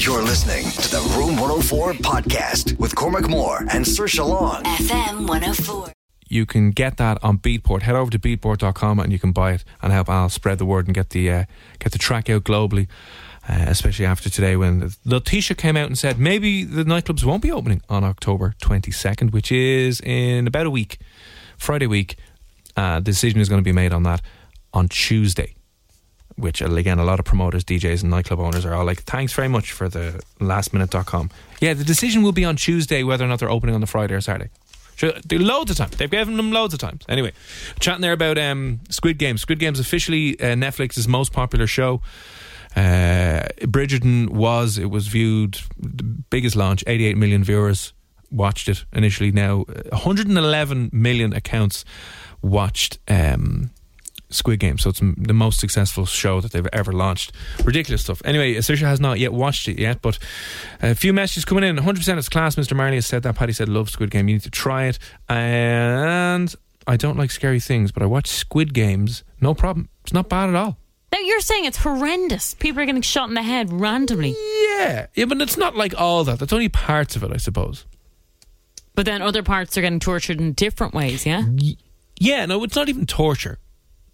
You're listening to the Room 104 podcast with Cormac Moore and Sir Long. FM 104. You can get that on Beatport. Head over to beatport.com and you can buy it and help Al spread the word and get the uh, get the track out globally. Uh, especially after today, when Letitia came out and said maybe the nightclubs won't be opening on October 22nd, which is in about a week, Friday week. Uh, the decision is going to be made on that on Tuesday which uh, again a lot of promoters, DJs, and nightclub owners are all like, "Thanks very much for the lastminute.com." Yeah, the decision will be on Tuesday whether or not they're opening on the Friday or Saturday. Sure, do loads of time. They've given them loads of times. Anyway, chatting there about um, Squid Game. Squid Game's officially uh, Netflix's most popular show. Uh, Bridgerton was it was viewed the biggest launch, 88 million viewers watched it initially. Now 111 million accounts watched. Um, Squid Game, so it's the most successful show that they've ever launched. Ridiculous stuff. Anyway, Saoirse has not yet watched it yet, but a few messages coming in. 100% it's class. Mr. Marley has said that. Paddy said, love Squid Game. You need to try it. And I don't like scary things, but I watch Squid Games. No problem. It's not bad at all. Now you're saying it's horrendous. People are getting shot in the head randomly. Yeah, yeah, but it's not like all that. That's only parts of it, I suppose. But then other parts are getting tortured in different ways. Yeah. Yeah, no, it's not even torture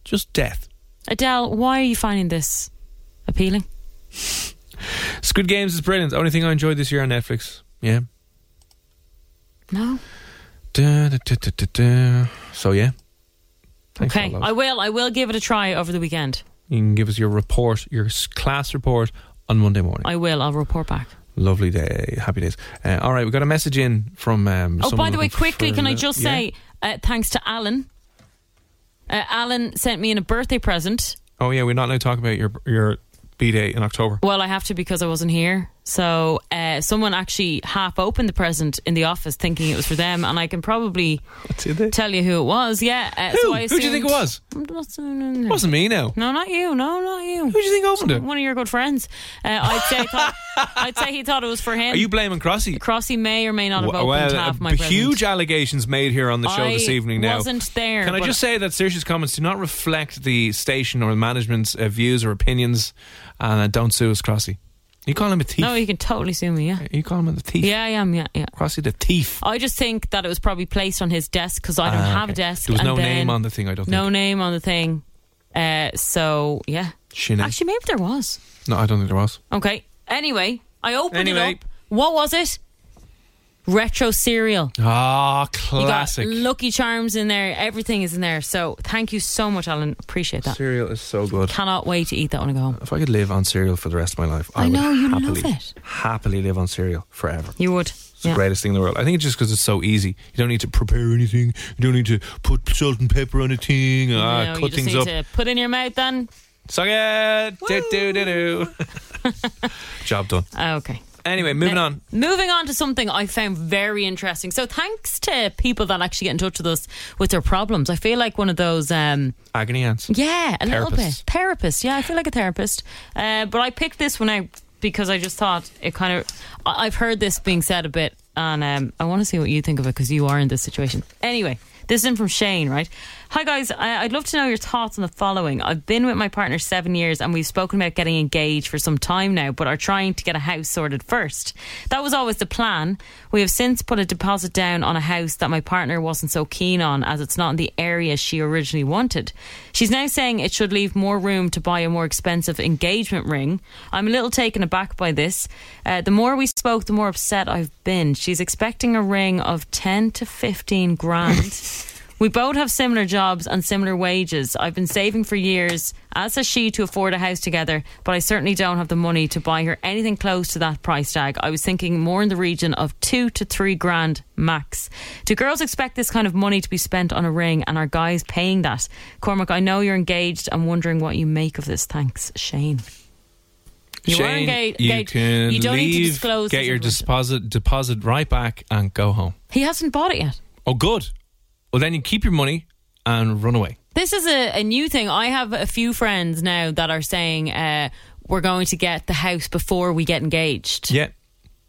just death. Adele, why are you finding this appealing? Squid Games is brilliant. The only thing I enjoyed this year on Netflix. Yeah. No. Da, da, da, so yeah. Thanks okay, I will. I will give it a try over the weekend. You can give us your report, your class report on Monday morning. I will. I'll report back. Lovely day, happy days. Uh, all right, we got a message in from. Um, oh, by the way, quickly, can I just yeah? say uh, thanks to Alan uh, Alan sent me in a birthday present. Oh yeah, we're not allowed to talk about your your b day in October. Well, I have to because I wasn't here. So uh, someone actually half opened the present in the office, thinking it was for them, and I can probably tell you who it was. Yeah, uh, who? So who do you think it was? It wasn't me. No, no, not you. No, not you. Who do you think opened it? One of your good friends. Uh, I'd say. Thought, I'd say he thought it was for him. Are you blaming Crossy? Crossy may or may not have opened well, half my present. Huge allegations made here on the show I this evening. Now wasn't there. Can I just say that Saoirse's comments do not reflect the station or the management's uh, views or opinions, and uh, don't sue us, Crossy. You call him a thief? No, you can totally sue me. Yeah, you call him a thief? Yeah, I am. Yeah, yeah. Crossy the thief. I just think that it was probably placed on his desk because I don't ah, have okay. a desk. There was no name on the thing. I don't. Think. No think. name on the thing. Uh, so yeah. Sinead. Actually, maybe there was. No, I don't think there was. Okay. Anyway, I opened anyway. it up. What was it? Retro cereal. Ah, classic. Lucky Charms in there. Everything is in there. So thank you so much, Alan. Appreciate that. Cereal is so good. Cannot wait to eat that when I go home. If I could live on cereal for the rest of my life, I, I know you happily, love it. Happily live on cereal forever. You would. It's yeah. the greatest thing in the world. I think it's just because it's so easy. You don't need to prepare anything. You don't need to put salt and pepper on a thing. Ah, no, cut things up. put in your mouth then. Suck it. Do, do, do, do. Job done. Okay. Anyway, moving now, on. Moving on to something I found very interesting. So, thanks to people that actually get in touch with us with their problems. I feel like one of those um, agony aunts. Yeah, a little bit therapist. Yeah, I feel like a therapist. Uh, but I picked this one out because I just thought it kind of. I've heard this being said a bit, and um, I want to see what you think of it because you are in this situation. Anyway, this is in from Shane, right? Hi guys, I- I'd love to know your thoughts on the following. I've been with my partner seven years and we've spoken about getting engaged for some time now, but are trying to get a house sorted first. That was always the plan. We have since put a deposit down on a house that my partner wasn't so keen on as it's not in the area she originally wanted. She's now saying it should leave more room to buy a more expensive engagement ring. I'm a little taken aback by this. Uh, the more we spoke, the more upset I've been. She's expecting a ring of 10 to 15 grand. We both have similar jobs and similar wages. I've been saving for years, as has she, to afford a house together, but I certainly don't have the money to buy her anything close to that price tag. I was thinking more in the region of two to three grand max. Do girls expect this kind of money to be spent on a ring and are guys paying that? Cormac, I know you're engaged. I'm wondering what you make of this. Thanks, Shane. You are Shane, engaged. you can you don't leave, need to disclose get your deposit deposit right back, and go home. He hasn't bought it yet. Oh, good. Well, then you keep your money and run away. This is a, a new thing. I have a few friends now that are saying uh, we're going to get the house before we get engaged. Yeah,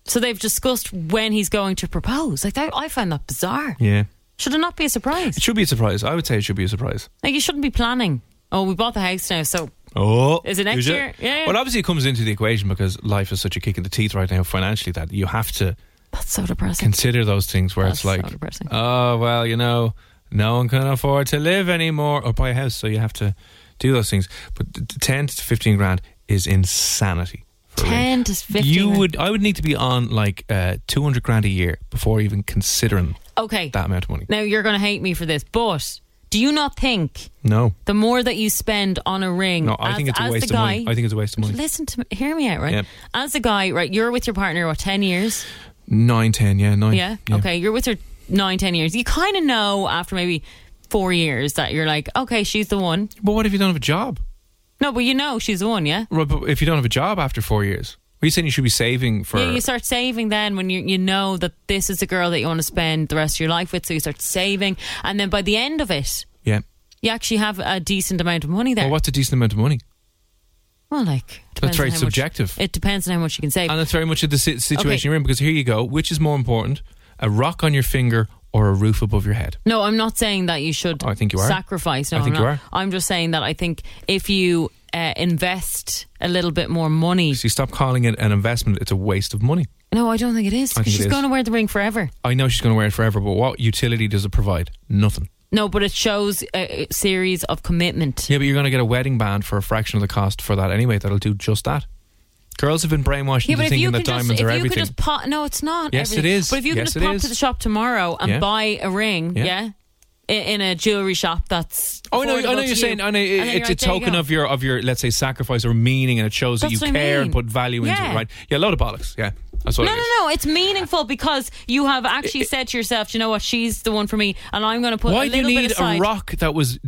So they've discussed when he's going to propose. Like that, I find that bizarre. yeah. Should it not be a surprise? It should be a surprise. I would say it should be a surprise. Like you shouldn't be planning. Oh, we bought the house now, so Oh, Is it next year? Yeah, yeah. Well, obviously, it comes into the equation because life is such a kick in the teeth right now financially that you have to that's so depressing. consider those things where That's it's like, so depressing. oh well, you know, no one can afford to live anymore or buy a house, so you have to do those things. But the- the ten to fifteen grand is insanity. for a. Ten to fifteen. You grand. would, I would need to be on like uh, two hundred grand a year before even considering okay. that amount of money. Now you're going to hate me for this, but do you not think No, the more that you spend on a ring, no, I as, think it's a as waste the of guy, money. I think it's a waste of money. Listen to me, hear me out, right? Yeah. As a guy, right, you're with your partner what ten years? Nine, ten, yeah, nine. Yeah. Okay, you're with her nine, ten years. You kind of know after maybe four years that you're like, okay, she's the one. But what if you don't have a job? No, but you know she's the one, yeah. Right, but if you don't have a job after four years, are you saying you should be saving for? Yeah, you start saving then when you you know that this is the girl that you want to spend the rest of your life with. So you start saving, and then by the end of it, yeah. you actually have a decent amount of money there. Well, what's a decent amount of money? Well, like That's very how much- subjective. it depends on how much you can save. And that's very much of the situation Okay. you're in because here you go. Which is more important, a rock on your finger or a roof above your head? No, I'm not saying that you should. Oh, I think you are. sacrifice. No, I think I'm you are. I'm just saying that I think if you uh, invest a little bit more money. So you stop calling it an investment; it's a waste of money. No, I don't think it is. Think She's going to wear the ring forever. I know she's going to wear it forever, but what utility does it provide? Nothing. No, but it shows a series of commitment. Yeah, but you're going to get a wedding band for a fraction of the cost for that anyway. That'll do just that. Girls have been brainwashed Yeah, into but if you thinking that could just, if are you everything. could just pop, no, it's not. Yes, it everything. is. But if you Yes, could just pop is. to the shop tomorrow and Yeah. buy a ring, Yeah. yeah, in a jewelry shop that's. Oh, I know, I know you're you, saying. I know it's a like, there you token of your of your let's say sacrifice or meaning, and it shows that you what I care and put value into it, right? Yeah, a load of bollocks. Yeah, that's what No, it no, no. It's meaningful because you have actually said to yourself, "Do you know what? She's the one for me, and I'm going to put Why a do you need a rock that was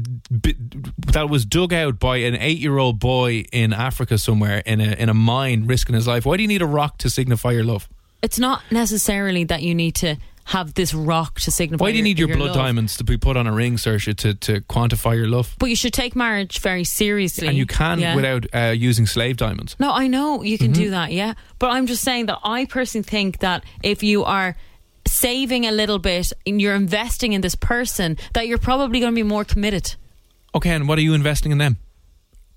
that was dug out by an eight-year-old boy in Africa somewhere in a in a mine, risking his life? Why do you need a rock to signify your love? It's not necessarily that you need to have this rock to signify. Why do you need your, blood love. diamonds to be put on a ring, Saoirse, to to quantify your love? But you should take marriage very seriously, And you can Yeah. without uh, using slave diamonds. No, I know you can Mm-hmm. do that, yeah. But I'm just saying that I personally think that if you are saving a little bit and you're investing in this person, that you're probably going to be more committed. Okay, and what are you investing in them?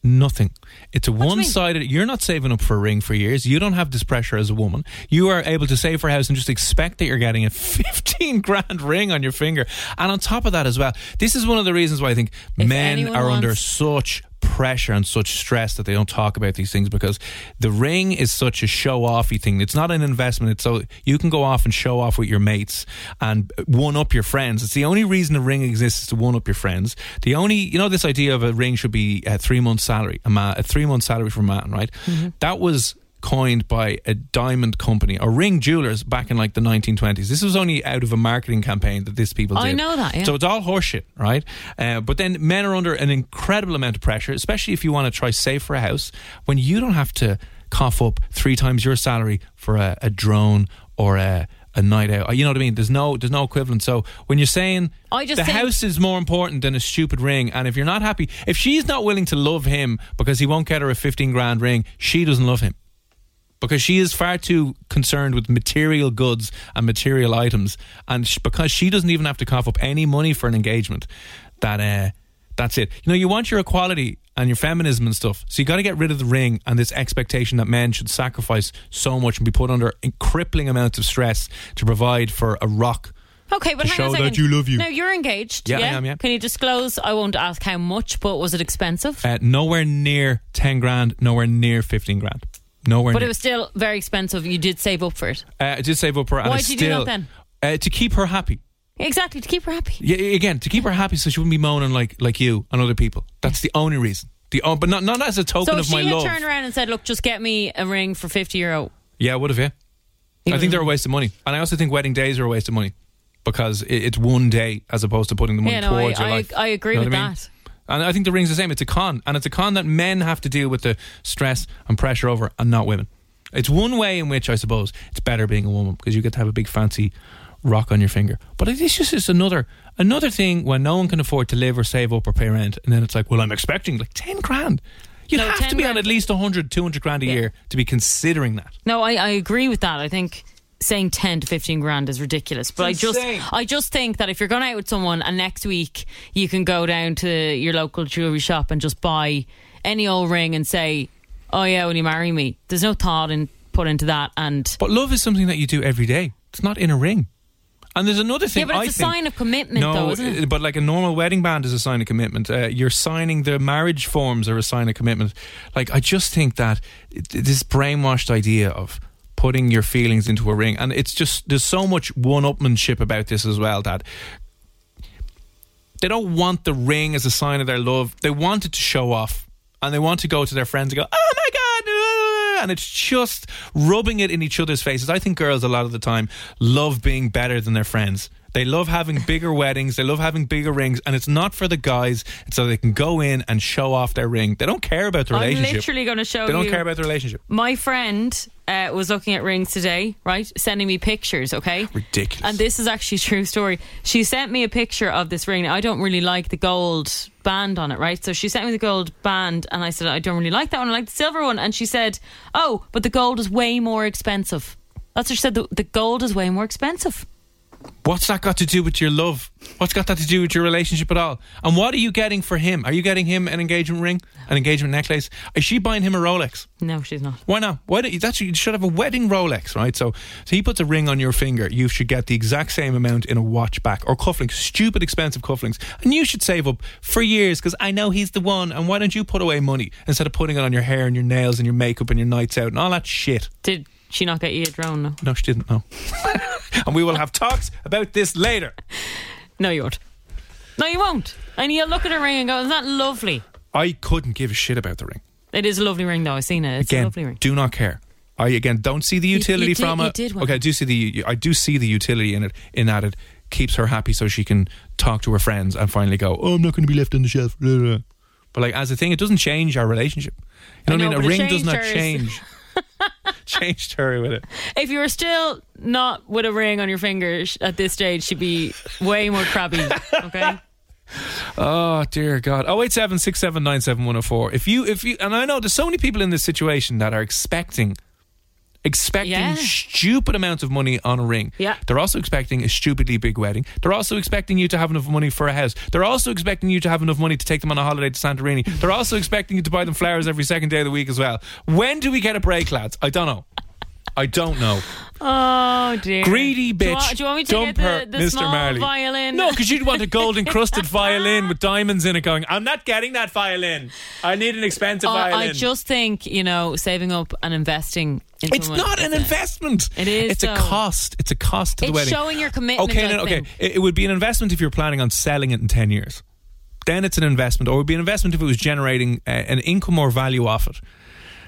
Nothing. It's a you one sided. You're not saving up for a ring for years. You don't have this pressure as a woman. You are able to save for a house and just expect that you're getting a 15 grand ring on your finger. And on top of that, as well, this is one of the reasons why I think If men are under such pressure and such stress that they don't talk about these things because the ring is such a show offy thing. It's not an investment. It's so you can go off and show off with your mates and one up your friends. It's the only reason a ring exists is to one up your friends. The only, you know, this idea of a ring should be a three month salary, a, ma- a three month salary for a man, right? Mm-hmm. That was coined by a diamond company or ring jewelers back in like the 1920s. This was only out of a marketing campaign that these people did. I know that, yeah. So it's all horseshit, right? Uh, but then men are under an incredible amount of pressure, especially if you want to try save for a house, when you don't have to cough up three times your salary for a, a drone or a a night out. You know what I mean? There's no there's no equivalent. So when you're saying I just the house is more important than a stupid ring, and if you're not happy, if she's not willing to love him because he won't get her a 15 grand ring, she doesn't love him because she is far too concerned with material goods and material items, and sh- because she doesn't even have to cough up any money for an engagement. that uh, that's it. You know, you want your equality and your feminism and stuff. So you got to get rid of the ring and this expectation that men should sacrifice so much and be put under crippling amounts of stress to provide for a rock. Okay, but To hang show on a that you love you. Now you're engaged. Yeah, I am, yeah. Can you disclose? I won't ask how much, but was it expensive? Uh, nowhere near 10 grand, nowhere near 15 grand. Nowhere but near. it was still very expensive. You did save up for it. uh, I did save up for it. Why I did you do that then? Uh, to keep her happy. Exactly to keep her happy. Yeah, again, to keep her happy so she wouldn't be moaning like like you and other people. That's the only reason. The oh, but not not as a token So of she my had love. turned around and said, "Look, just get me a ring for fifty euro," Yeah, would have yeah. I think they're a waste of money, and I also think wedding days are a waste of money because it, it's one day as opposed to putting the money Yeah, no, I- towards your I- life. I agree You know with I mean? that. And I think the ring's the same. It's a con, and it's a con that men have to deal with the stress and pressure over, and not women. It's one way in which I suppose it's better being a woman because you get to have a big fancy rock on your finger. But it's just it's another another thing when no one can afford to live or save up or pay rent, and then it's like, well, I'm expecting like ten grand. You'd No, have to be on at least 100, 200 grand a Yeah. year to be considering that. No, I, I agree with that. I think saying ten to fifteen grand is ridiculous. But I insane. just I just think that if you're going out with someone and next week you can go down to your local jewelry shop and just buy any old ring and say, "Oh yeah, will you marry me?" There's no thought in put into that, and But love is something that you do every day. It's not in a ring. And there's another thing. yeah, but it's a think- sign of commitment, no, though, isn't it? but like a normal wedding band is a sign of commitment. Uh, you're signing the marriage forms are a sign of commitment. Like I just think that this brainwashed idea of putting your feelings into a ring, and it's just there's so much one-upmanship about this as well that they don't want the ring as a sign of their love. They want it to show off, and they want to go to their friends and go, "Oh my god!" uh," And it's just rubbing it in each other's faces. I think girls a lot of the time love being better than their friends. They love having bigger weddings. They love having bigger rings, and it's not for the guys. It's so they can go in and show off their ring. They don't care about the relationship. I'm relationship. literally going to show they don't you. care about the relationship. My friend uh, was looking at rings today, right? Sending me pictures, okay? Ridiculous. And this is actually a true story. She sent me a picture of this ring. I don't really like the gold band on it, right? So she sent me the gold band, and I said, I don't really like that one. I like the silver one. And she said, Oh, but the gold is way more expensive. That's what she said. The, the gold is way more expensive. What's that got to do with your love? What's got that to do with your relationship at all? And what are you getting for him? Are you getting him an engagement ring, an engagement necklace? Is she buying him a Rolex? No, she's not. Why not? Why don't you, that's you should have a wedding Rolex, right? So, so he puts a ring on your finger. You should get the exact same amount in a watch back or cufflinks, stupid expensive cufflinks, and you should save up for years because I know he's the one. And why don't you put away money instead of putting it on your hair and your nails and your makeup and your nights out and all that shit? Did she not get you a drone? No. No, she didn't know. and we will have talks about this later. No, you won't. No, you won't. And you'll look at her ring and go, Isn't that lovely? I couldn't give a shit about the ring. It is a lovely ring, though. I've seen it. It's a again, lovely ring. do not care. I again don't see the you utility did- from you it. did okay, I do see the I do see the utility in it. In that it keeps her happy, so she can talk to her friends and finally go. Oh, I'm not going to be left on the shelf. But like as a thing, it doesn't change our relationship. You know, I what I mean? A ring does not change. changed her with it. If you were still not with a ring on your finger sh- at this stage, she'd be way more crabby. Okay. Oh dear God! Oh eight seven six seven nine seven one zero four. If you if you and I know there's so many people in this situation that are expecting, expecting Yeah. stupid amounts of money on a ring. Yeah. They're also expecting a stupidly big wedding. They're also expecting you to have enough money for a house. They're also expecting you to have enough money to take them on a holiday to Santorini. They're also expecting you to buy them flowers every second day of the week as well. When do we get a break, lads? I don't know. I don't know. Oh dear. Greedy Do bitch. want, do you want me to Dump get the, the Mr. small Marley. violin? No, because you'd want a gold encrusted violin with diamonds in it going, I'm not getting that violin. I need an expensive I, violin. I just think you know saving up and investing. In it's someone not an a- investment. It is, It's a cost. It's a cost to the It's wedding. showing your commitment, Okay, I no, okay. It, it would be an investment if you're planning on selling it in 10 years. Then it's an investment. Or it would be an investment if it was generating uh, an income or value off it.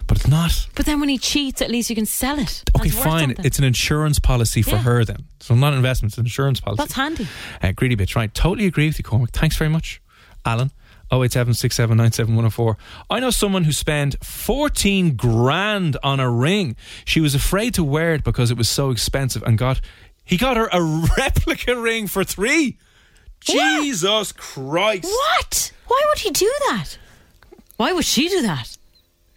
But it's not. But then when he cheats, at least you can sell it. Okay, That's fine. It's an insurance policy for Yeah. her then. So not an investment, it's an insurance policy. That's handy. Uh, greedy bitch, right. Totally agree with you, Cormac. Thanks very much. Alan, 087 I know someone who spent 14 grand on a ring. She was afraid to wear it because it was so expensive and got he got her a replica ring for three. Jesus Christ. What? Why would he do that? Why would she do that?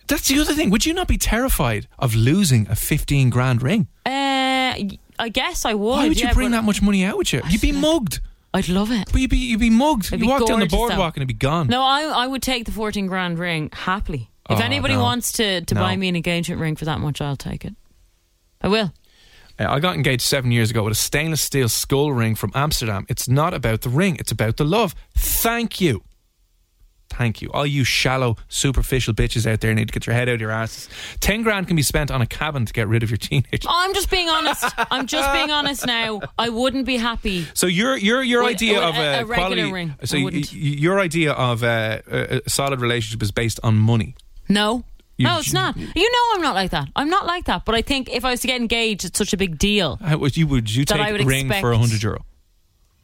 That's the other thing. Would you not be terrified of losing a 15 grand ring? Uh, I guess I would. Why would you yeah, bring that much money out with you? You'd be mugged. I'd love it. But you'd be you'd be mugged. It'd you be walk down the gorgeous, though. boardwalk and it'd be gone. No, I I would take the 14 grand ring happily. If Oh, anybody no. wants to, to No. buy me an engagement ring for that much, I'll take it. I will. Uh, I got engaged seven years ago with a stainless steel skull ring from Amsterdam. It's not about the ring; it's about the love. Thank you. Thank you. All you shallow, superficial bitches out there need to get your head out of your asses. Ten grand can be spent on a cabin to get rid of your teenager. Oh, I'm just being honest. I'm just being honest now. I wouldn't be happy. So your your your Well, idea a- of a- a, a regular quality, ring. so I y- y- your idea of a, a, a solid relationship is based on money. No. You- no, it's not. You know I'm not like that. I'm not like that. But I think if I was to get engaged, it's such a big deal. How would you would you take a ring expect- for hundred euro?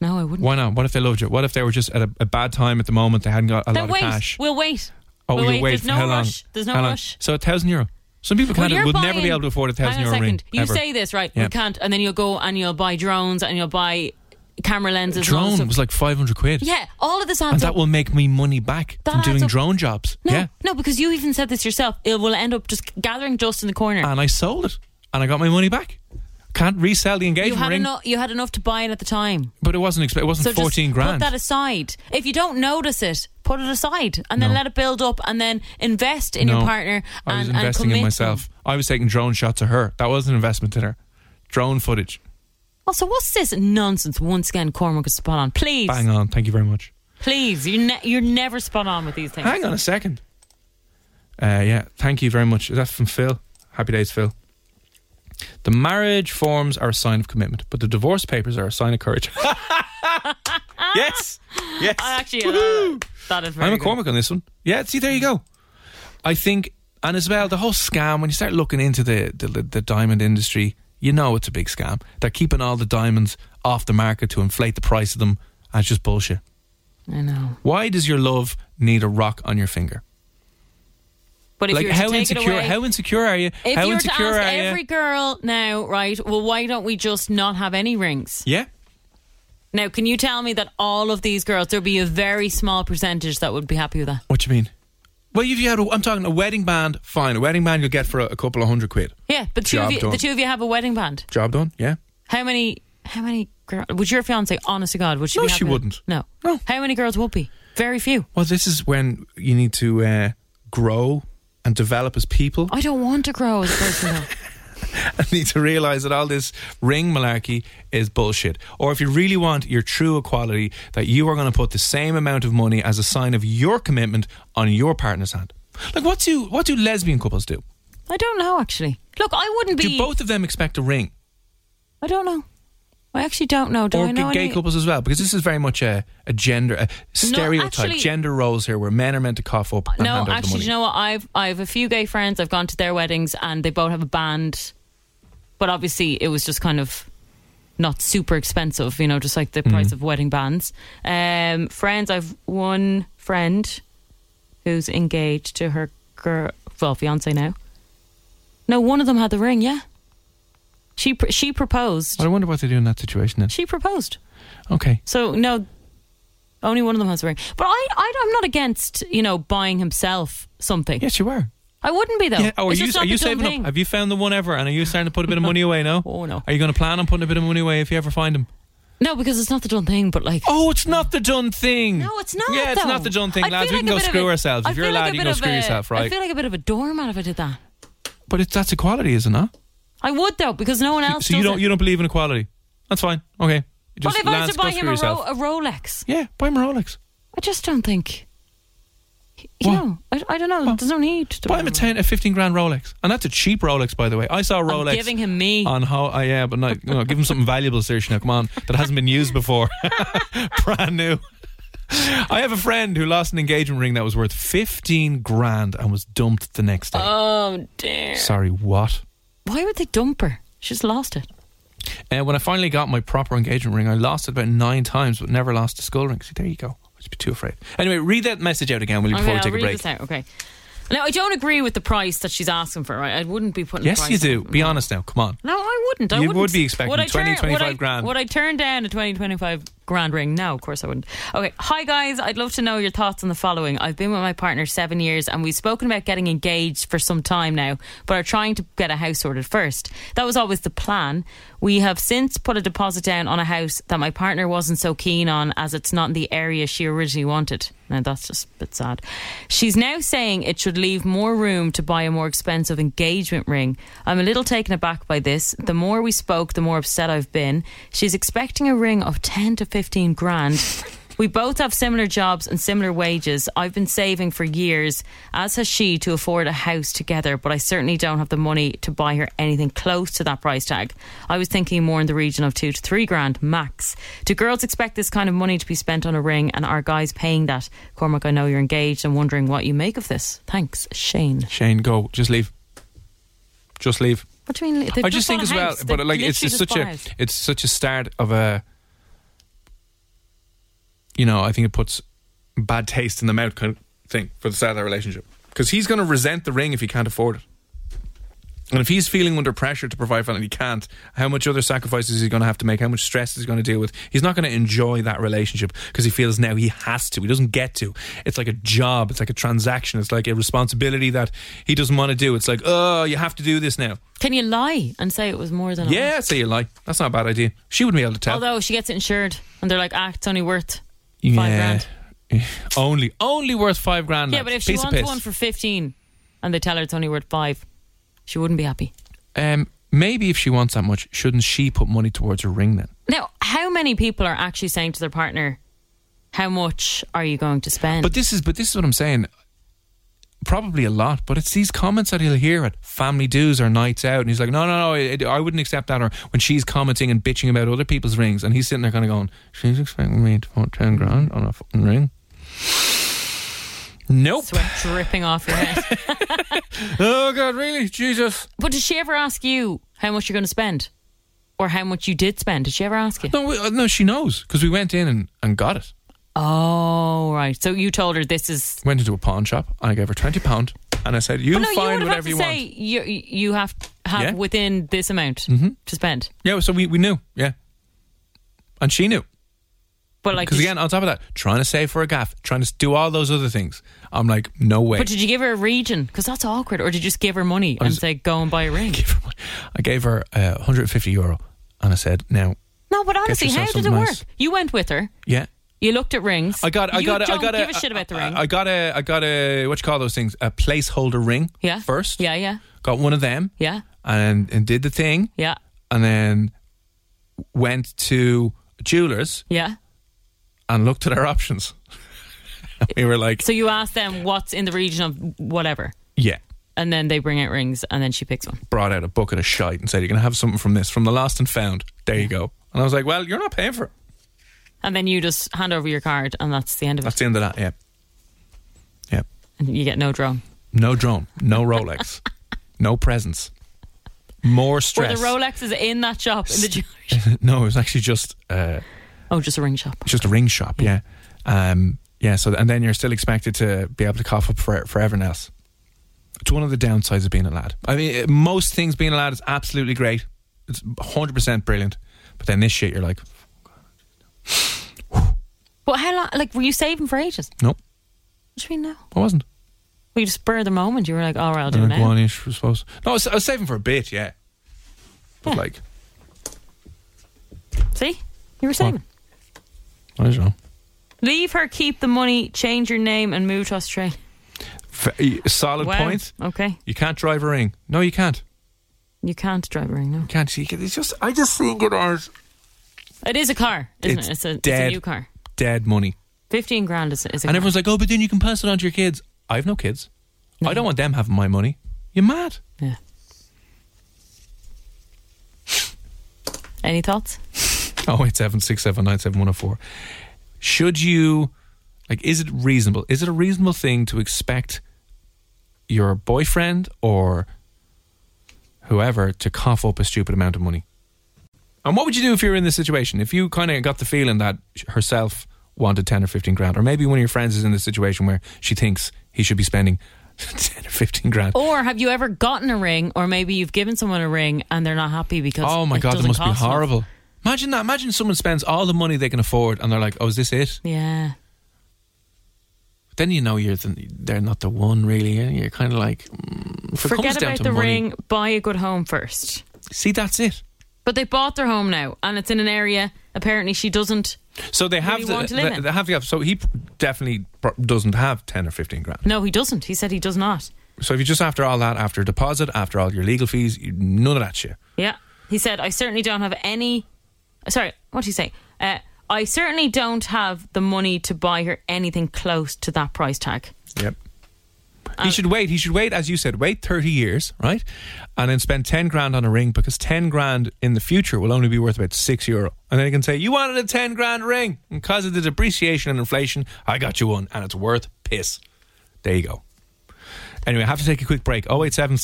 No, I wouldn't. Why not? What if they loved you? What if they were just at a, a bad time at the moment? They hadn't got a then lot wait. of cash. We'll wait. Oh, we'll you wait. wait There's for no how long? rush. There's no How long? rush. So a thousand euro. Some people Well, can't. you're would never buying- be able to afford a thousand Hang on euro ring. You ever. say this right? Yeah. We can't, and then you'll go and you'll buy drones and you'll buy camera lenses. and all this drone stuff. was like five hundred quid. yeah, all of this adds and that will make me money back That from adds doing up. drone jobs. no, Yeah, no, because you even said this yourself. It will end up just gathering dust in the corner. and I sold it, and I got my money back. Can't resell the you engagement had ring, enough. You had enough to buy it at the time. but it wasn't. Exp- it wasn't So fourteen grand. put that aside. If you don't notice it, put it aside and then No. let it build up and then invest in no, your partner I was and, and investing in myself. I was taking drone shots of her. That was an investment in her. Drone footage. Also, what's this nonsense? Once again, Cormac is spot on. Please, Bang on. Thank you very much. please, you're ne- you're never spot on with these things. Hang on a second. Uh, yeah, thank you very much. That's from Phil. Happy days, Phil. The marriage forms are a sign of commitment, but the divorce papers are a sign of courage. yes, yes. I actually, uh, that is very I'm a. Cormac on this one. Yeah, see, there you go. I think, and as well, the whole scam, when you start looking into the, the, the, the diamond industry, you know it's a big scam. They're keeping all the diamonds off the market to inflate the price of them. It's just bullshit. I know. Why does your love need a rock on your finger? But if like you were how insecure? away, how insecure are you? if how you were to ask every girl now, right? Well, why don't we just not have any rings? yeah, Now, can you tell me that all of these girls, there'd be a very small percentage that would be happy with that? what do you mean? Well, if you had, a, I'm talking a wedding band. Fine, a wedding band you'll get for a, a couple of hundred quid. Yeah, but two you, the two of you have a wedding band. Job done. Yeah. How many? How many? Girl, would your fiance, honest to God, would she? No, be she happy with- wouldn't. No, No. How many girls would be? Very few. Well, this is when you need to uh, grow and develop as people. I don't want to grow as a person. I need to realise that all this ring malarkey is bullshit. Or if you really want your true equality, that you are going to put the same amount of money as a sign of your commitment on your partner's hand. Like what do what do lesbian couples do? I don't know actually. Look, I wouldn't be. Do both of them expect a ring? I don't know. I actually don't know. Do or I know gay any? couples as well? Because this is very much a, a gender a stereotype, actually- gender roles here, where men are meant to cough up and No, hand over the actually, you know what? I've I've a few gay friends. I've gone to their weddings, and they both have a band. But obviously, it was just kind of not super expensive, you know, just like the Mm-hmm. price of wedding bands. Um, friends, I've one friend who's engaged to her girl, well, fiance now. No, one of them had the ring. Yeah, she pr- she proposed. I wonder what they do in that situation then. She proposed. Okay. So no, only one of them has a ring. But I, I I'm not against you know buying himself something. Yes, you were. I wouldn't be though. Yeah. Oh, are It's you are you saving thing. up? Have you found the one ever? And are you starting to put a bit of money away now? Oh, no. Are you going to plan on putting a bit of money away if you ever find him? No, because it's not the done thing. But like, Oh, it's not the done thing. no, it's not. Yeah, it's though. not the done thing, lads. feel We can go screw a- ourselves. If you're a lad, like you can go screw a- yourself, I feel like a bit of a doormat if I did that. But it's, that's equality, isn't it? I would though, because no one else. so you don't it. you don't believe in equality? That's fine. Okay. Well, Just if I was Lance, to buy him a. Ro- a Rolex, Yeah, buy him a Rolex. I just don't think. You What? know, I, I don't know. What? There's no need to Buy him a ten, a fifteen grand Rolex, and that's a cheap Rolex, by the way. I saw a I'm Rolex giving him me. on how. Uh, yeah, but not, you know, give him something valuable, Saoirse. Now, come on, that hasn't been used before, brand new. I have a friend who lost an engagement ring that was worth fifteen grand and was dumped the next day. oh dear. Sorry, what? Why would they dump her? She's lost it. Uh, when I finally got my proper engagement ring, I lost it about nine times, but never lost a skull ring. See, there you go. I'd be too afraid. Anyway, read that message out again, will you, before okay, we I'll take a read break? this out. Okay. Now I don't agree with the price that she's asking for. Right, I wouldn't be putting. Yes, you do. on- Be no. honest now. Come on. No, I wouldn't. I You wouldn't. would be expecting Would I 20, turn, 25 would I, grand. Would I turn down a 20, 25 grand ring. No, of course I wouldn't. Okay. Hi, guys. I'd love to know your thoughts on the following. I've been with my partner seven years and we've spoken about getting engaged for some time now, but are trying to get a house sorted first. That was always the plan. We have since put a deposit down on a house that my partner wasn't so keen on as it's not in the area she originally wanted. Now, that's just a bit sad. She's now saying it should leave more room to buy a more expensive engagement ring. I'm a little taken aback by this. The more we spoke, the more upset I've been. She's expecting a ring of 10 to 15 grand. We both have similar jobs and similar wages. I've been saving for years, as has she, to afford a house together, but I certainly don't have the money to buy her anything close to that price tag. I was thinking more in the region of two to three grand max. Do girls expect this kind of money to be spent on a ring, and are guys paying that? Cormac, I know you're engaged. I'm wondering what you make of this. Thanks, Shane. Shane, go. Just leave. Just leave. What do you mean? I just think as well, but like it's just just such a it's such a start of a. You know, I think it puts bad taste in the mouth kind of thing for the start of that relationship because he's going to resent the ring if he can't afford it. And if he's feeling under pressure to provide for it and he can't, how much other sacrifices is he going to have to make? How much stress is he going to deal with? He's not going to enjoy that relationship because he feels now he has to. He doesn't get to. It's like a job. It's like a transaction. It's like a responsibility that he doesn't want to do. It's like, oh, you have to do this now. Can you lie and say it was more than a Yeah, say you lie. That's not a bad idea. She wouldn't be able to tell. Although she gets it insured, and they're like, "Ah, it's only worth yeah. five grand." Only, only worth five grand. Yeah, lads. but if she Piece of wants piss. one for fifteen, and they tell her it's only worth five, she wouldn't be happy. um, maybe if she wants that much, shouldn't she put money towards her ring then? Now, how many people are actually saying to their partner, "How much are you going to spend?" But this is, but this is what I'm saying. Probably a lot, but it's these comments that he'll hear at family dues or nights out, and he's like, "No, no, no, it, I wouldn't accept that." Or when she's commenting and bitching about other people's rings, and he's sitting there kind of going, "She's expecting me to put ten grand on a fucking ring." Nope. Sweat dripping off your head. Oh God, really? Jesus. but did she ever ask you how much you're going to spend, or how much you did spend? Did she ever ask you? No, we- uh, no, she knows because we went in and, and got it. Oh, right. So you told her this is. Went into a pawn shop and I gave her twenty pound, and I said, "You no, find have whatever you want." you you have have Yeah. within this amount to spend. Yeah, so we, we knew, yeah, and she knew But like, because did again, on top of that, trying to save for a gaff, trying to do all those other things. I'm like, no way. But did you give her a region? Because that's awkward. Or did you just give her money and was- say, go and buy a ring? Give her money. I gave her uh, 150 euro, and I said, "Now, No, but honestly, how did it something work? nice. You went with her. yeah." You looked at rings. I got, I you got, a, I don't got, give a, a shit about the ring. I, I got a, I got a, what you call those things? A placeholder ring. yeah. First, Yeah, yeah, got one of them, yeah, and and did the thing, yeah, and then went to jeweler's yeah. and looked at our options. we were like, So you asked them what's in the region of whatever, yeah. and then they bring out rings, and then she picks one. Brought out a bucket of shite and said, "You're gonna have something from this, from the lost and found." There you go. And I was like, "Well, you're not paying for it." And then you just hand over your card, and that's the end of That's it. That's the end of that. Yeah, yeah. And you get no drone. No drone, no Rolex, no presents, more Were stress. the Rolexes in that shop in the jewelry? no, it was actually just uh, Oh, just a ring shop. just a ring shop. Yeah, um, yeah. So and then you're still expected to be able to cough up for for everyone else. It's one of the downsides of being a lad. I mean, most things being a lad is absolutely great. It's 100 percent brilliant. But then this shit, you're like, But how long? Like, were you saving for ages? No. What do you mean no? I wasn't. Well, you just spur the moment. You were like, "Oh, right, I'll do it now." go ish, I suppose. No, I was, I was saving for a bit, yeah. But Yeah. like, See, you were saving. I don't know. Leave her, keep the money, change your name, and move to Australia. F- solid Wow. point. Okay, You can't drive a ring. No, you can't. you can't drive a ring. No, You can't. See, it's just. I just think it as it is a car, isn't It's it? It's a, it's a new car. dead money. Fifteen grand is, is a And car. everyone's like, "Oh, but then you can pass it on to your kids." I have no kids. I don't want them having my money. You're mad. yeah. Any thoughts? Oh eight seven six seven nine seven one zero four. Should you like? Is it reasonable? Is it a reasonable thing to expect your boyfriend or whoever to cough up a stupid amount of money? And what would you do if you were in this situation? If you kind of got the feeling that herself wanted ten or fifteen grand, or maybe one of your friends is in this situation where she thinks he should be spending ten or fifteen grand. Or have you ever gotten a ring, or maybe you've given someone a ring and they're not happy because Oh my god, that must be enough? horrible. Imagine that. Imagine someone spends all the money they can afford and they're like, oh, is this it? Yeah. Then you know you're the, they're not the one, really. and You're kind of like, mm, if it comes Forget about the money- ring. Buy a good home first. See, that's it. But they bought their home now, and it's in an area apparently she doesn't. So they have you the, live they, have the so he definitely doesn't have ten or fifteen grand. No, he doesn't. He said he does not. So if you just after all that, after deposit, after all your legal fees, you, none of that shit. Yeah. He said, I certainly don't have any. Sorry, what did he say? Uh, I certainly don't have the money to buy her anything close to that price tag. Yep. He should wait. He should wait, as you said, wait 30 years, right? And then spend 10 grand on a ring because 10 grand in the future will only be worth about 6 euro. And then he can say, You wanted a 10 grand ring. And because of the depreciation and inflation, I got you one. And it's worth piss. There you go. Anyway, I have to take a quick break. 087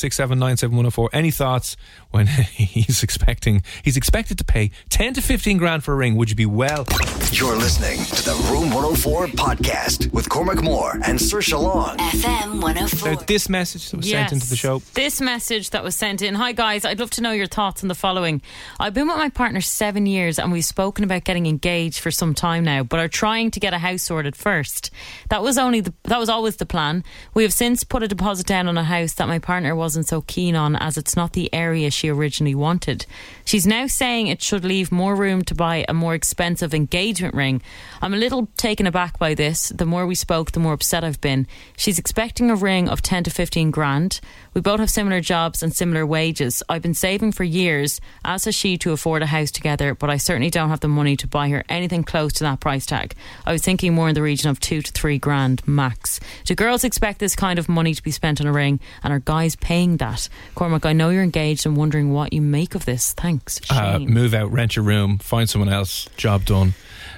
Any thoughts when he's expecting he's expected to pay 10 to 15 grand for a ring? Would you be well? You're listening to the Room 104 podcast with Cormac Moore and Sir Long. FM 104. Now, this message that was sent into the show. This message that was sent in. Hi guys, I'd love to know your thoughts on the following. I've been with my partner seven years and we've spoken about getting engaged for some time now, but are trying to get a house sorted first. That was only the, that was always the plan. We have since put a deposit down on a house that my partner wasn't so keen on as it's not the area she originally wanted. She's now saying it should leave more room to buy a more expensive engagement ring. I'm a little taken aback by this. The more we spoke, the more upset I've been. She's expecting a ring of 10 to 15 grand. We both have similar jobs and similar wages. I've been saving for years, as has she, to afford a house together, but I certainly don't have the money to buy her anything close to that price tag. I was thinking more in the region of two to three grand max. Do girls expect this kind of money to be spent on a ring, and are guys paying that? Cormac, I know you're engaged and wondering what you make of this. Thanks. uh, move out, rent your room, find someone else, job done.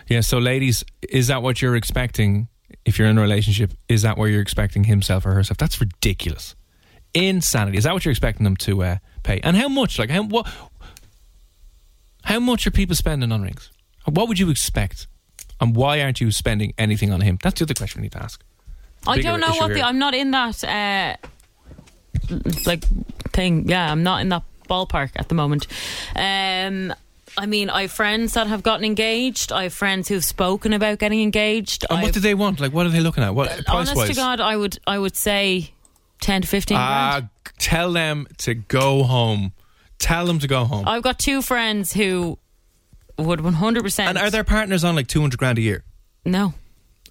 Yeah, so ladies, is that what you're expecting if you're in a relationship? Is that where you're expecting himself or herself? That's ridiculous. Insanity. Is that what you're expecting them to uh, pay? And how much? Like how what how much are people spending on rings? What would you expect? And why aren't you spending anything on him? That's the other question we need to ask. I don't know what the. I'm not in that uh, like thing. Yeah, I'm not in that ballpark at the moment. Um, I mean, I have friends that have gotten engaged. I have friends who've spoken about getting engaged. And what I've- do they want? Like what are they looking at? What price honest wise? to God, I would I would say ten to fifteen grand. Ah, tell them to go home. Tell them to go home. I've got two friends who would one hundred percent. And are their partners on like 200 grand a year? no?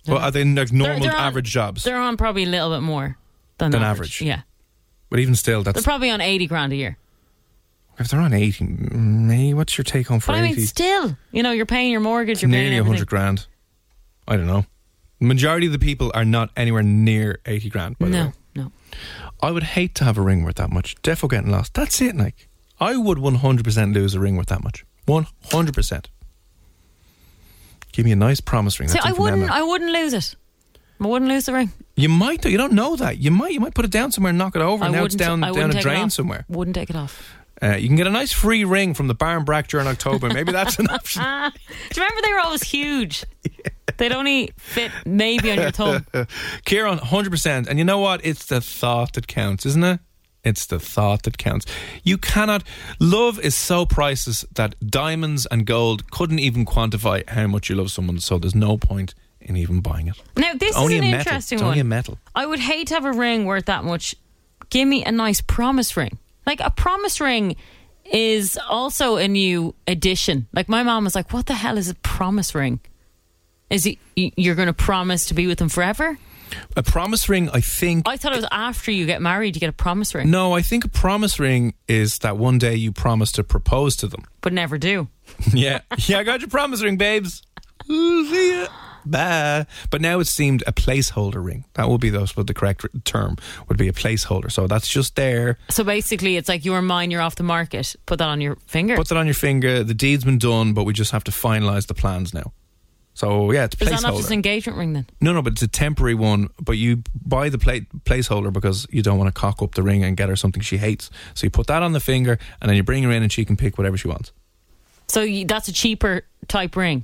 Well, are they like normal They're- on- average jobs? They're on probably a little bit more than, Than average. Yeah, But even still, that's they're that's probably on eighty grand a year. if they're on 80, me, what's your take home for But I 80? mean, still, you know, you're paying your mortgage. You're paying nearly everything. 100 grand. I don't know. Majority of the people are not anywhere near 80 grand, by the way. No, no. I would hate to have a ring worth that much. Defo getting lost. That's it, like. I would 100% lose a ring worth that much. 100%. Give me a nice promise ring. See, I wouldn't. Emma. I wouldn't lose it. I wouldn't lose the ring. You might, though. You don't know that. You might. You might put it down somewhere and knock it over. I and now it's down, down a drain somewhere. Wouldn't take it off. Uh, you can get a nice free ring from the Barn Brack during October. Maybe that's an option. Do you remember they were always huge? They'd only fit maybe on your thumb. Kieran, 100%. And you know what? It's the thought that counts, isn't it? It's the thought that counts. You cannot. Love is so priceless that diamonds and gold couldn't even quantify how much you love someone, so there's no point in even buying it. Now this It's is an interesting It's one. only a metal. I would hate to have a ring worth that much. Give me a nice promise ring. Like a promise ring is also a new addition. Like my mom was like, "What the hell is a promise ring? Is it you're going to promise to be with them forever?" A promise ring, I think. I thought it was after you get married you get a promise ring, no, I think a promise ring is that one day you promise to propose to them. but never do. yeah. Yeah, I got your promise ring, babes. Ooh, See ya. Bye. But now it seemed a placeholder ring. That would be those, but the correct term would be a placeholder. So that's just there. So basically, it's like you're mine, you're off the market. Put that on your finger. Put that on your finger. The deed's been done, but we just have to finalise the plans now. So yeah, it's a is that not just an engagement ring then? No, no, but it's a temporary one. But you buy the pla- placeholder because you don't want to cock up the ring and get her something she hates. So you put that on the finger, and then you bring her in, and she can pick whatever she wants. So you, that's a cheaper type ring,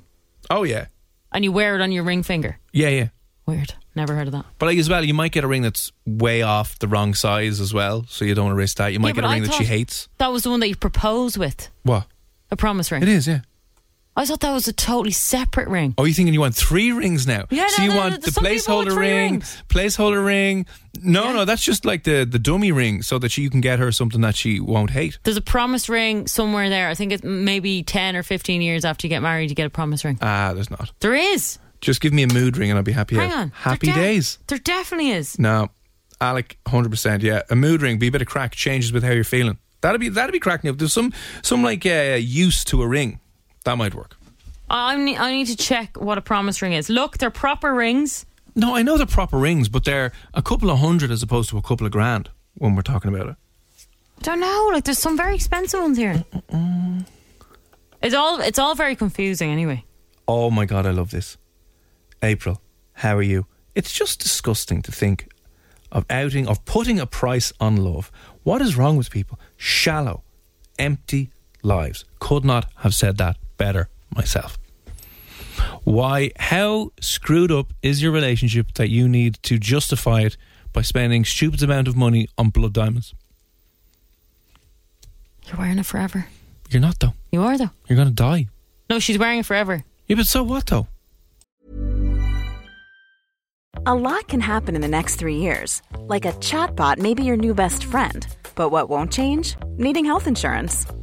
Oh yeah, and you wear it on your ring finger. yeah, yeah. Weird. Never heard of that. But like as well, you might get a ring that's way off the wrong size as well, so you don't want to risk that. You might Yeah, get a I ring that she hates. That was the one that you proposed with. What? A promise ring. It is, yeah. I thought that was a totally separate ring. Oh, you thinking you want three rings now? Yeah, so no, you no, no, want the some people want placeholder ring, rings. placeholder ring. No, Yeah. no, that's just like the the dummy ring, so that you can get her something that she won't hate. There's a promise ring somewhere there. I think it's maybe 10 or 15 years after you get married, you get a promise ring. Ah, there's not. There is. Just give me a mood ring and I'll be happy. Hang out. on. happy There de- days. There definitely is. No, Alec, hundred percent. Yeah, a mood ring, be a bit of crack, changes with how you're feeling. That'd be that'd be cracking up. There's some some like uh, use to a ring that might work. I need, I need to check what a promise ring is. Look, they're proper rings. No, I know they're proper rings, but they're a couple of hundred as opposed to a couple of grand when we're talking about it. I don't know. Like, there's some very expensive ones here. It's all it's all very confusing anyway. Oh my god, I love this. April, how are you? It's just disgusting to think of outing of putting a price on love. What is wrong with people? Shallow, empty lives. Could not have said that better myself. Why how screwed up is your relationship that you need to justify it by spending stupid amount of money on blood diamonds? You're wearing it forever. You're not though. You are though. You're gonna die. No, she's wearing it forever. Yeah, but so what though? A lot can happen in the next three years. Like a chatbot may be your new best friend. But what won't change? Needing health insurance.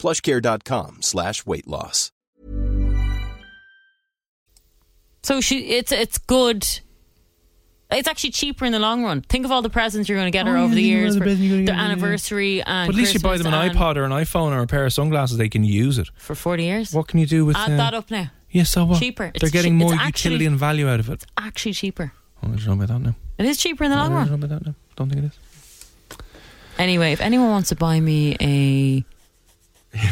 plushcare.com slash weight loss. So she, it's it's good. It's actually cheaper in the long run. Think of all the presents you're going to get her Oh, over yeah, the think of all years the for presents their get her, yeah. anniversary and. But at least you buy them an iPod or an iPhone or a pair of sunglasses, they can use it. for forty years. What can you do with Add uh, that up now. Yeah, so what? Cheaper. They're It's getting che- more it's utility actually- and value out of it. It's actually cheaper. Oh, I don't know about that now. It is cheaper in the long I don't know run. about that now. Don't think it is. Anyway, if anyone wants to buy me a Yeah,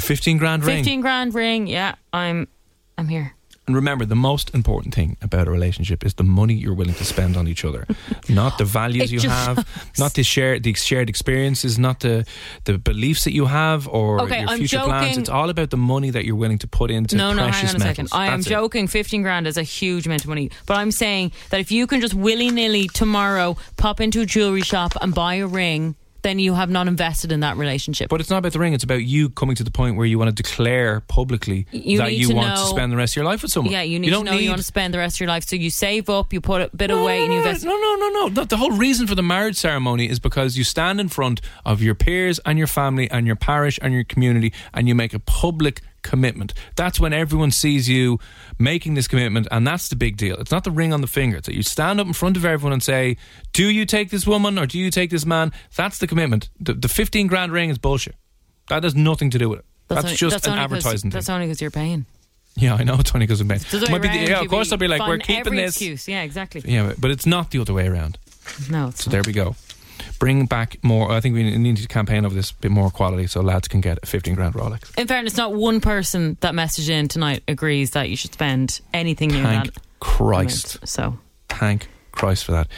15 grand ring. fifteen grand ring, yeah, I'm I'm here. And remember, the most important thing about a relationship is the money you're willing to spend on each other, not the values It you have, not the shared the shared experiences, not the the beliefs that you have or Okay, your I'm future plans. It's all about the money that you're willing to put into no, no, precious hang on a second. I am That's it. joking. Fifteen grand is a huge amount of money, but I'm saying that if you can just willy nilly tomorrow pop into a jewelry shop and buy a ring, then you have not invested in that relationship. But it's not about the ring. It's about you coming to the point where you want to declare publicly You that you to want to spend the rest of your life with someone. yeah, you need don't to know need you want to spend the rest of your life. So you save up, you put a bit No, away, and you invest. No, no, no, no, no. The whole reason for the marriage ceremony is because you stand in front of your peers and your family and your parish and your community and you make a public commitment. That's when everyone sees you making this commitment and that's the big deal. It's not the ring on the finger. It's that you stand up in front of everyone and say, do you take this woman or do you take this man? That's the commitment. The, the 15 grand ring is bullshit. That has nothing to do with it. That's, only- just an advertising thing. That's only because you're paying. Yeah, I know it's only because of me. There's Might be the- yeah, of course I'll be like, we're keeping this. excuse. Yeah, exactly. Yeah, but- but it's not the other way around. No, it's So there we go. Bring back more. I think we need to campaign over this bit more quality so lads can get a 15 grand Rolex. In fairness, not one person that messaged in tonight agrees that you should spend anything near Thank that. Christ. amount. So Thank Christ for that.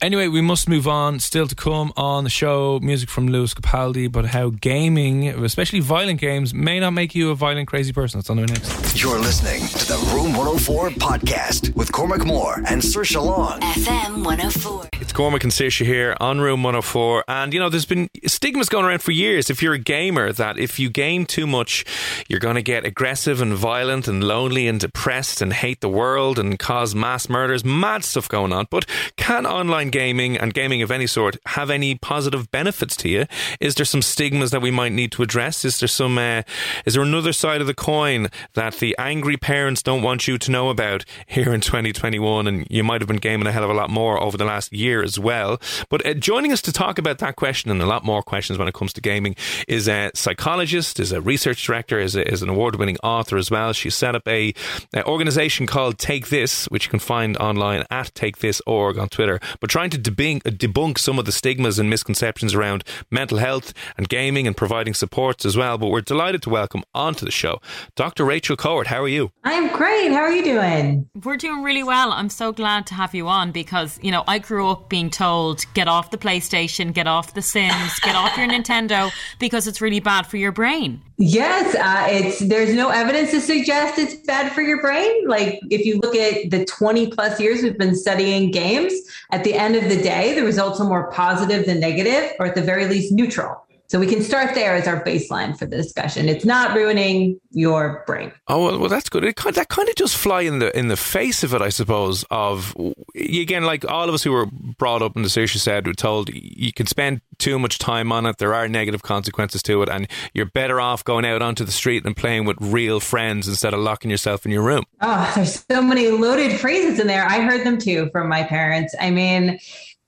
Anyway, we must move on. Still to come on the show, music from Lewis Capaldi, but how gaming, especially violent games, may not make you a violent, crazy person. That's on the way next. You're listening to the Room 104 podcast with Cormac Moore and Saoirse Long. FM 104. It's Cormac and Saoirse here on Room 104. And, you know, there's been stigmas going around for years if you're a gamer that if you game too much, you're going to get aggressive and violent and lonely and depressed and hate the world and cause mass murders. Mad stuff going on. But can online gaming and gaming of any sort have any positive benefits to you? Is there some stigmas that we might need to address? Is there some, uh, is there another side of the coin that the angry parents don't want you to know about here in 2021? And you might have been gaming a hell of a lot more over the last year as well. But uh, joining us to talk about that question and a lot more questions when it comes to gaming is a psychologist, is a research director, is, a, is an award winning author as well. She set up a, a organization called Take This, which you can find online at takethis.org on Twitter, but trying to debunk, uh, debunk some of the stigmas and misconceptions around mental health and gaming and providing supports as well. But we're delighted to welcome onto the show Dr. Rachel Kowert. How are you? I'm great. How are you doing? We're doing really well. I'm so glad to have you on because, you know, I grew up being told get off the PlayStation, get off the Sims, get off your Nintendo because it's really bad for your brain. Yes, uh, it's there's no evidence to suggest it's bad for your brain. Like if you look at the 20 plus years we've been studying games, at the end of the day, the results are more positive than negative, or at the very least neutral. So we can start there as our baseline for the discussion. It's not ruining your brain. Oh well, that's good. It kind, that kind of just fly in the in the face of it, I suppose. Of again, like all of us who were brought up, and the Saoirse said, were told you can spend too much time on it. There are negative consequences to it, and you're better off going out onto the street and playing with real friends instead of locking yourself in your room. Oh, there's so many loaded phrases in there. I heard them too from my parents. I mean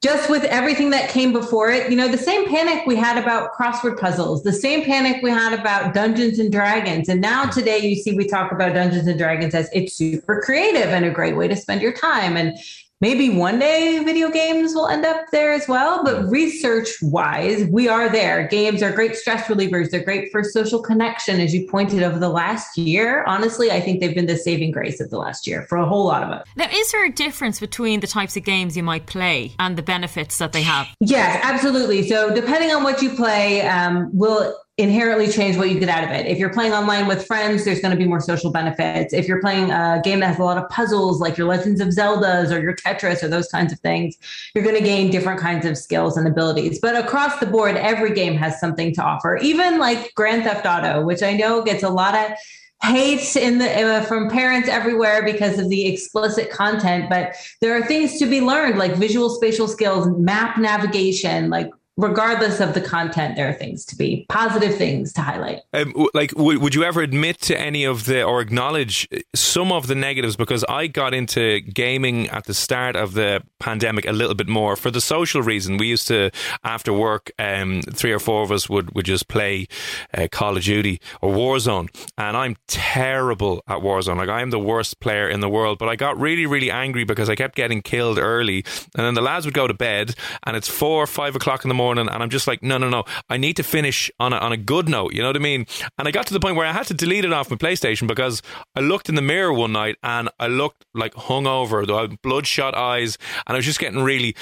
just with everything that came before it, you know, the same panic we had about crossword puzzles, the same panic we had about Dungeons and Dragons. And now mm-hmm. today you see we talk about Dungeons and Dragons as it's super creative and a great way to spend your time. And maybe one day video games will end up there as well. But research wise, we are there. Games are great stress relievers. They're great for social connection, as you pointed over the last year. Honestly, I think they've been the saving grace of the last year for a whole lot of us. Now, is there a difference between the types of games you might play and the benefits that they have? Yes, absolutely. So depending on what you play, um, will inherently change what you get out of it. If you're playing online with friends, there's going to be more social benefits. If you're playing a game that has a lot of puzzles, like your Legends of Zeldas or your Tetris or those kinds of things, you're going to gain different kinds of skills and abilities. But across the board, every game has something to offer. Even like Grand Theft Auto, which I know gets a lot of hate in the uh, from parents everywhere because of the explicit content but there are things to be learned like visual spatial skills map navigation like regardless of the content, there are things to be positive things to highlight. Um, like, w- would you ever admit to any of the or acknowledge some of the negatives? Because I got into gaming at the start of the pandemic a little bit more for the social reason. We used to, after work, um, three or four of us would, would just play uh, Call of Duty or Warzone. And I'm terrible at Warzone. Like, I'm the worst player in the world. But I got really, really angry because I kept getting killed early. And then the lads would go to bed and it's four or five o'clock in the morning morning, and I'm just like, no, no, no, I need to finish on a, on a good note. You know what I mean? And I got to the point where I had to delete it off my PlayStation because I looked in the mirror one night and I looked like hungover, though I had bloodshot eyes, and I was just getting really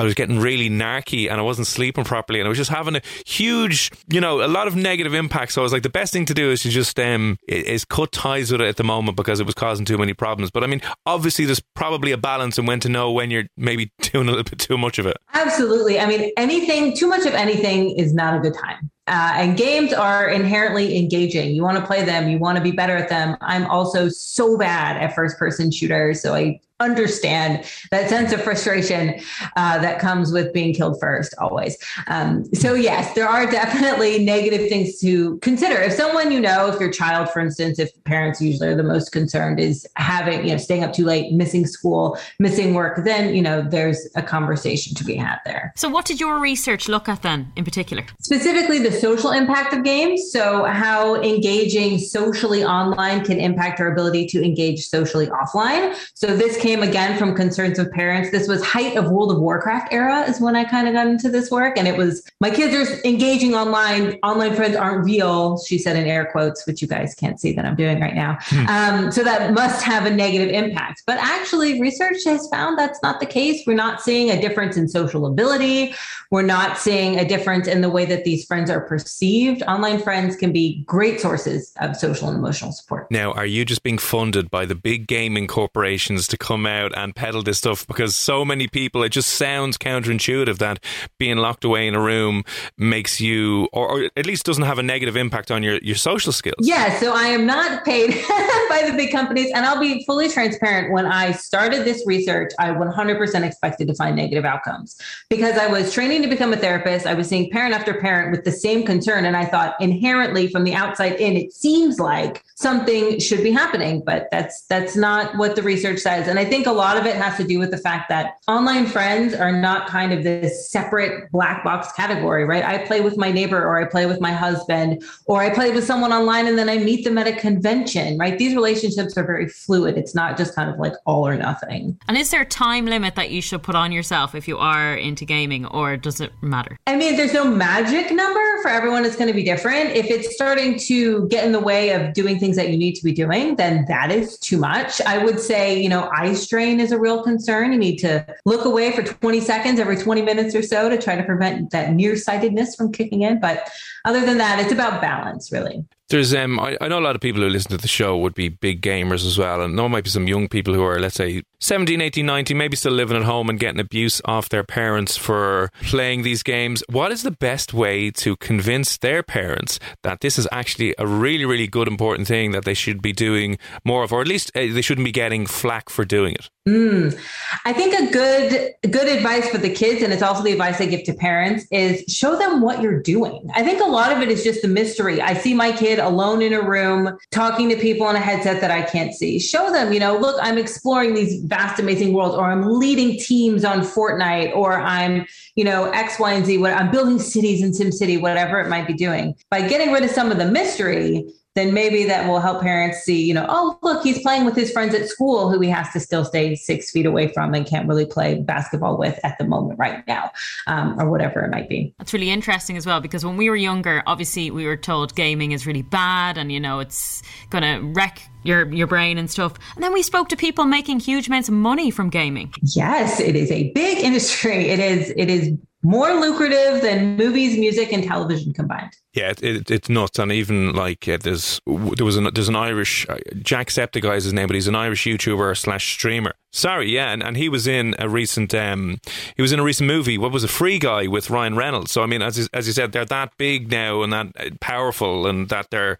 I was getting really narky and I wasn't sleeping properly and I was just having a huge, you know, a lot of negative impact. So I was like, the best thing to do is to just um is cut ties with it at the moment because it was causing too many problems. But I mean, obviously, there's probably a balance and when to know when you're maybe doing a little bit too much of it. Absolutely. I mean, anything too much of anything is not a good time. Uh, and games are inherently engaging. You want to play them, you want to be better at them. I'm also so bad at first person shooters. So I understand that sense of frustration uh, that comes with being killed first always. Um, so yes there are definitely negative things to consider. If someone you know if your child for instance if parents usually are the most concerned is having you know staying up too late missing school missing work then you know there's a conversation to be had there. So what did your research look at then in particular? Specifically the social impact of games. So how engaging socially online can impact our ability to engage socially offline. So this came came again from concerns of parents. This was height of World of Warcraft era is when I kind of got into this work. And it was my kids are engaging online. Online friends aren't real, she said in air quotes, which you guys can't see that I'm doing right now. Hmm. Um, so that must have a negative impact. But actually, research has found that's not the case. We're not seeing a difference in social ability. We're not seeing a difference in the way that these friends are perceived. Online friends can be great sources of social and emotional support. Now, are you just being funded by the big gaming corporations to come out and peddle this stuff? Because so many people, it just sounds counterintuitive that being locked away in a room makes you, or, or at least doesn't have a negative impact on your, your social skills. Yeah, so I am not paid by the big companies. And I'll be fully transparent. When I started this research, I 100% expected to find negative outcomes because I was training to become a therapist. I was seeing parent after parent with the same concern. And I thought inherently from the outside in, it seems like something should be happening, but that's that's not what the research says. And I think a lot of it has to do with the fact that online friends are not kind of this separate black box category, right? I play with my neighbor or I play with my husband or I play with someone online and then I meet them at a convention, right? These relationships are very fluid. It's not just kind of like all or nothing. And is there a time limit that you should put on yourself if you are into gaming or does it matter? I mean, there's no magic number for everyone. It's going to be different. If it's starting to get in the way of doing things that you need to be doing, then that is too much. I would say, you know, eye strain is a real concern. You need to look away for 20 seconds every 20 minutes or so to try to prevent that nearsightedness from kicking in. But other than that, it's about balance, really. There's um, I, I, know a lot of people who listen to the show would be big gamers as well, and there might be some young people who are, let's say, 17, 18, 19, maybe still living at home and getting abuse off their parents for playing these games. What is the best way to convince their parents that this is actually a really, really good, important thing that they should be doing more of, or at least uh, they shouldn't be getting flack for doing it? Mm. I think a good good advice for the kids, and it's also the advice I give to parents, is show them what you're doing. I think a lot of it is just the mystery. I see my kid alone in a room talking to people on a headset that I can't see. Show them, you know, look, I'm exploring these vast, amazing worlds, or I'm leading teams on Fortnite, or I'm, you know, X, Y, and Z. What I'm building cities in SimCity, whatever it might be doing. By getting rid of some of the mystery, then maybe that will help parents see, you know, oh, look, he's playing with his friends at school who he has to still stay six feet away from and can't really play basketball with at the moment right now, um, or whatever it might be. That's really interesting as well, because when we were younger, obviously we were told gaming is really bad and, you know, it's going to wreck your your brain and stuff. And then we spoke to people making huge amounts of money from gaming. Yes, it is a big industry. It is it is more lucrative than movies, music, and television combined. Yeah, it, it, it's nuts, and even like uh, there's there was an there's an Irish uh, Jacksepticeye is his name, but he's an Irish YouTuber slash streamer. Sorry, yeah, and, and he was in a recent um he was in a recent movie. What was a Free Guy with Ryan Reynolds? So I mean, as as you said, they're that big now and that uh, powerful, and that they're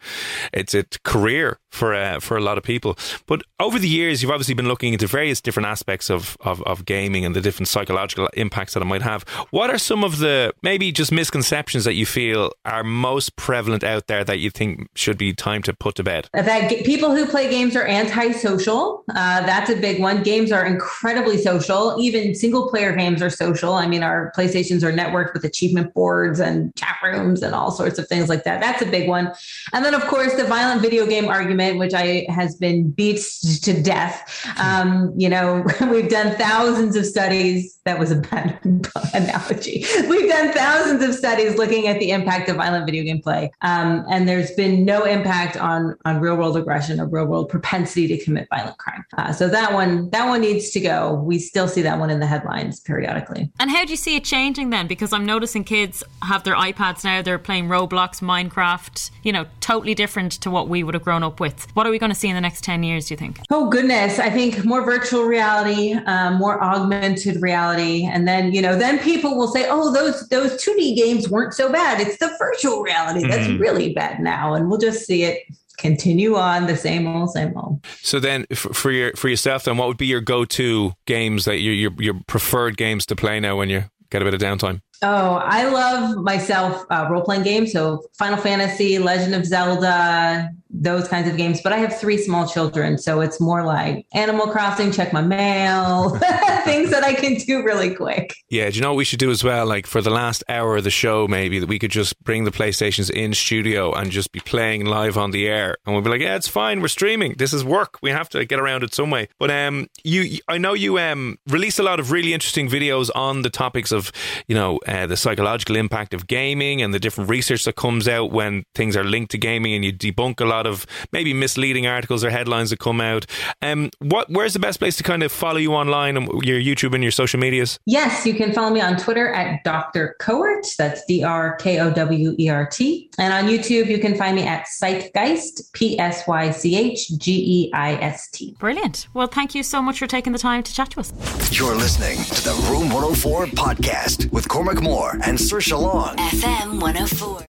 it's a career for uh, for a lot of people. But over the years, you've obviously been looking into various different aspects of, of of gaming and the different psychological impacts that it might have. What are some of the maybe just misconceptions that you feel are most prevalent out there that you think should be time to put to bed? That people who play games are antisocial. Uh, that's a big one. Games are incredibly social. Even single player games are social. I mean, our PlayStations are networked with achievement boards and chat rooms and all sorts of things like that. That's a big one. And then, of course, the violent video game argument, which I has been beat to death. Um, you know, we've done thousands of studies. That was a bad analogy. We've done thousands of studies looking at the impact of violent video game play. Um, and there's been no impact on on real world aggression or real world propensity to commit violent crime. Uh, so that one that one needs to go. We still see that one in the headlines periodically. And how do you see it changing then? Because I'm noticing kids have their iPads now. They're playing Roblox, Minecraft. You know, totally different to what we would have grown up with. What are we going to see in the next ten years? Do you think? Oh goodness, I think more virtual reality, um, more augmented reality, and then you know, then people will say, "Oh, those those 2D games weren't so bad. It's the virtual reality that's mm-hmm. really bad now, and we'll just see it continue on the same old, same old. So then, for your for yourself, then what would be your go to games that you your your preferred games to play now when you get a bit of downtime? Oh, I love myself uh, role playing games. So Final Fantasy, Legend of Zelda, those kinds of games. But I have three small children, so it's more like Animal Crossing, check my mail, things that I can do really quick. Yeah, do you know what we should do as well? Like for the last hour of the show, maybe that we could just bring the PlayStations in studio and just be playing live on the air, and we'll be like, yeah, it's fine, we're streaming. This is work. We have to get around it some way. But um, you, I know you um release a lot of really interesting videos on the topics of you know uh, the psychological impact of gaming and the different research that comes out when things are linked to gaming, and you debunk a lot of maybe misleading articles or headlines that come out. Um, what where's the best place to kind of follow you online and your YouTube and your social medias? Yes, you can follow me on Twitter at Dr. Kowert. That's D R K O W E R T. And on YouTube, you can find me at Psychgeist, P S Y C H G E I S T. Brilliant. Well, thank you so much for taking the time to chat to us. You're listening to the Room 104 podcast with Cormac Moore and Saoirse Long. FM 104.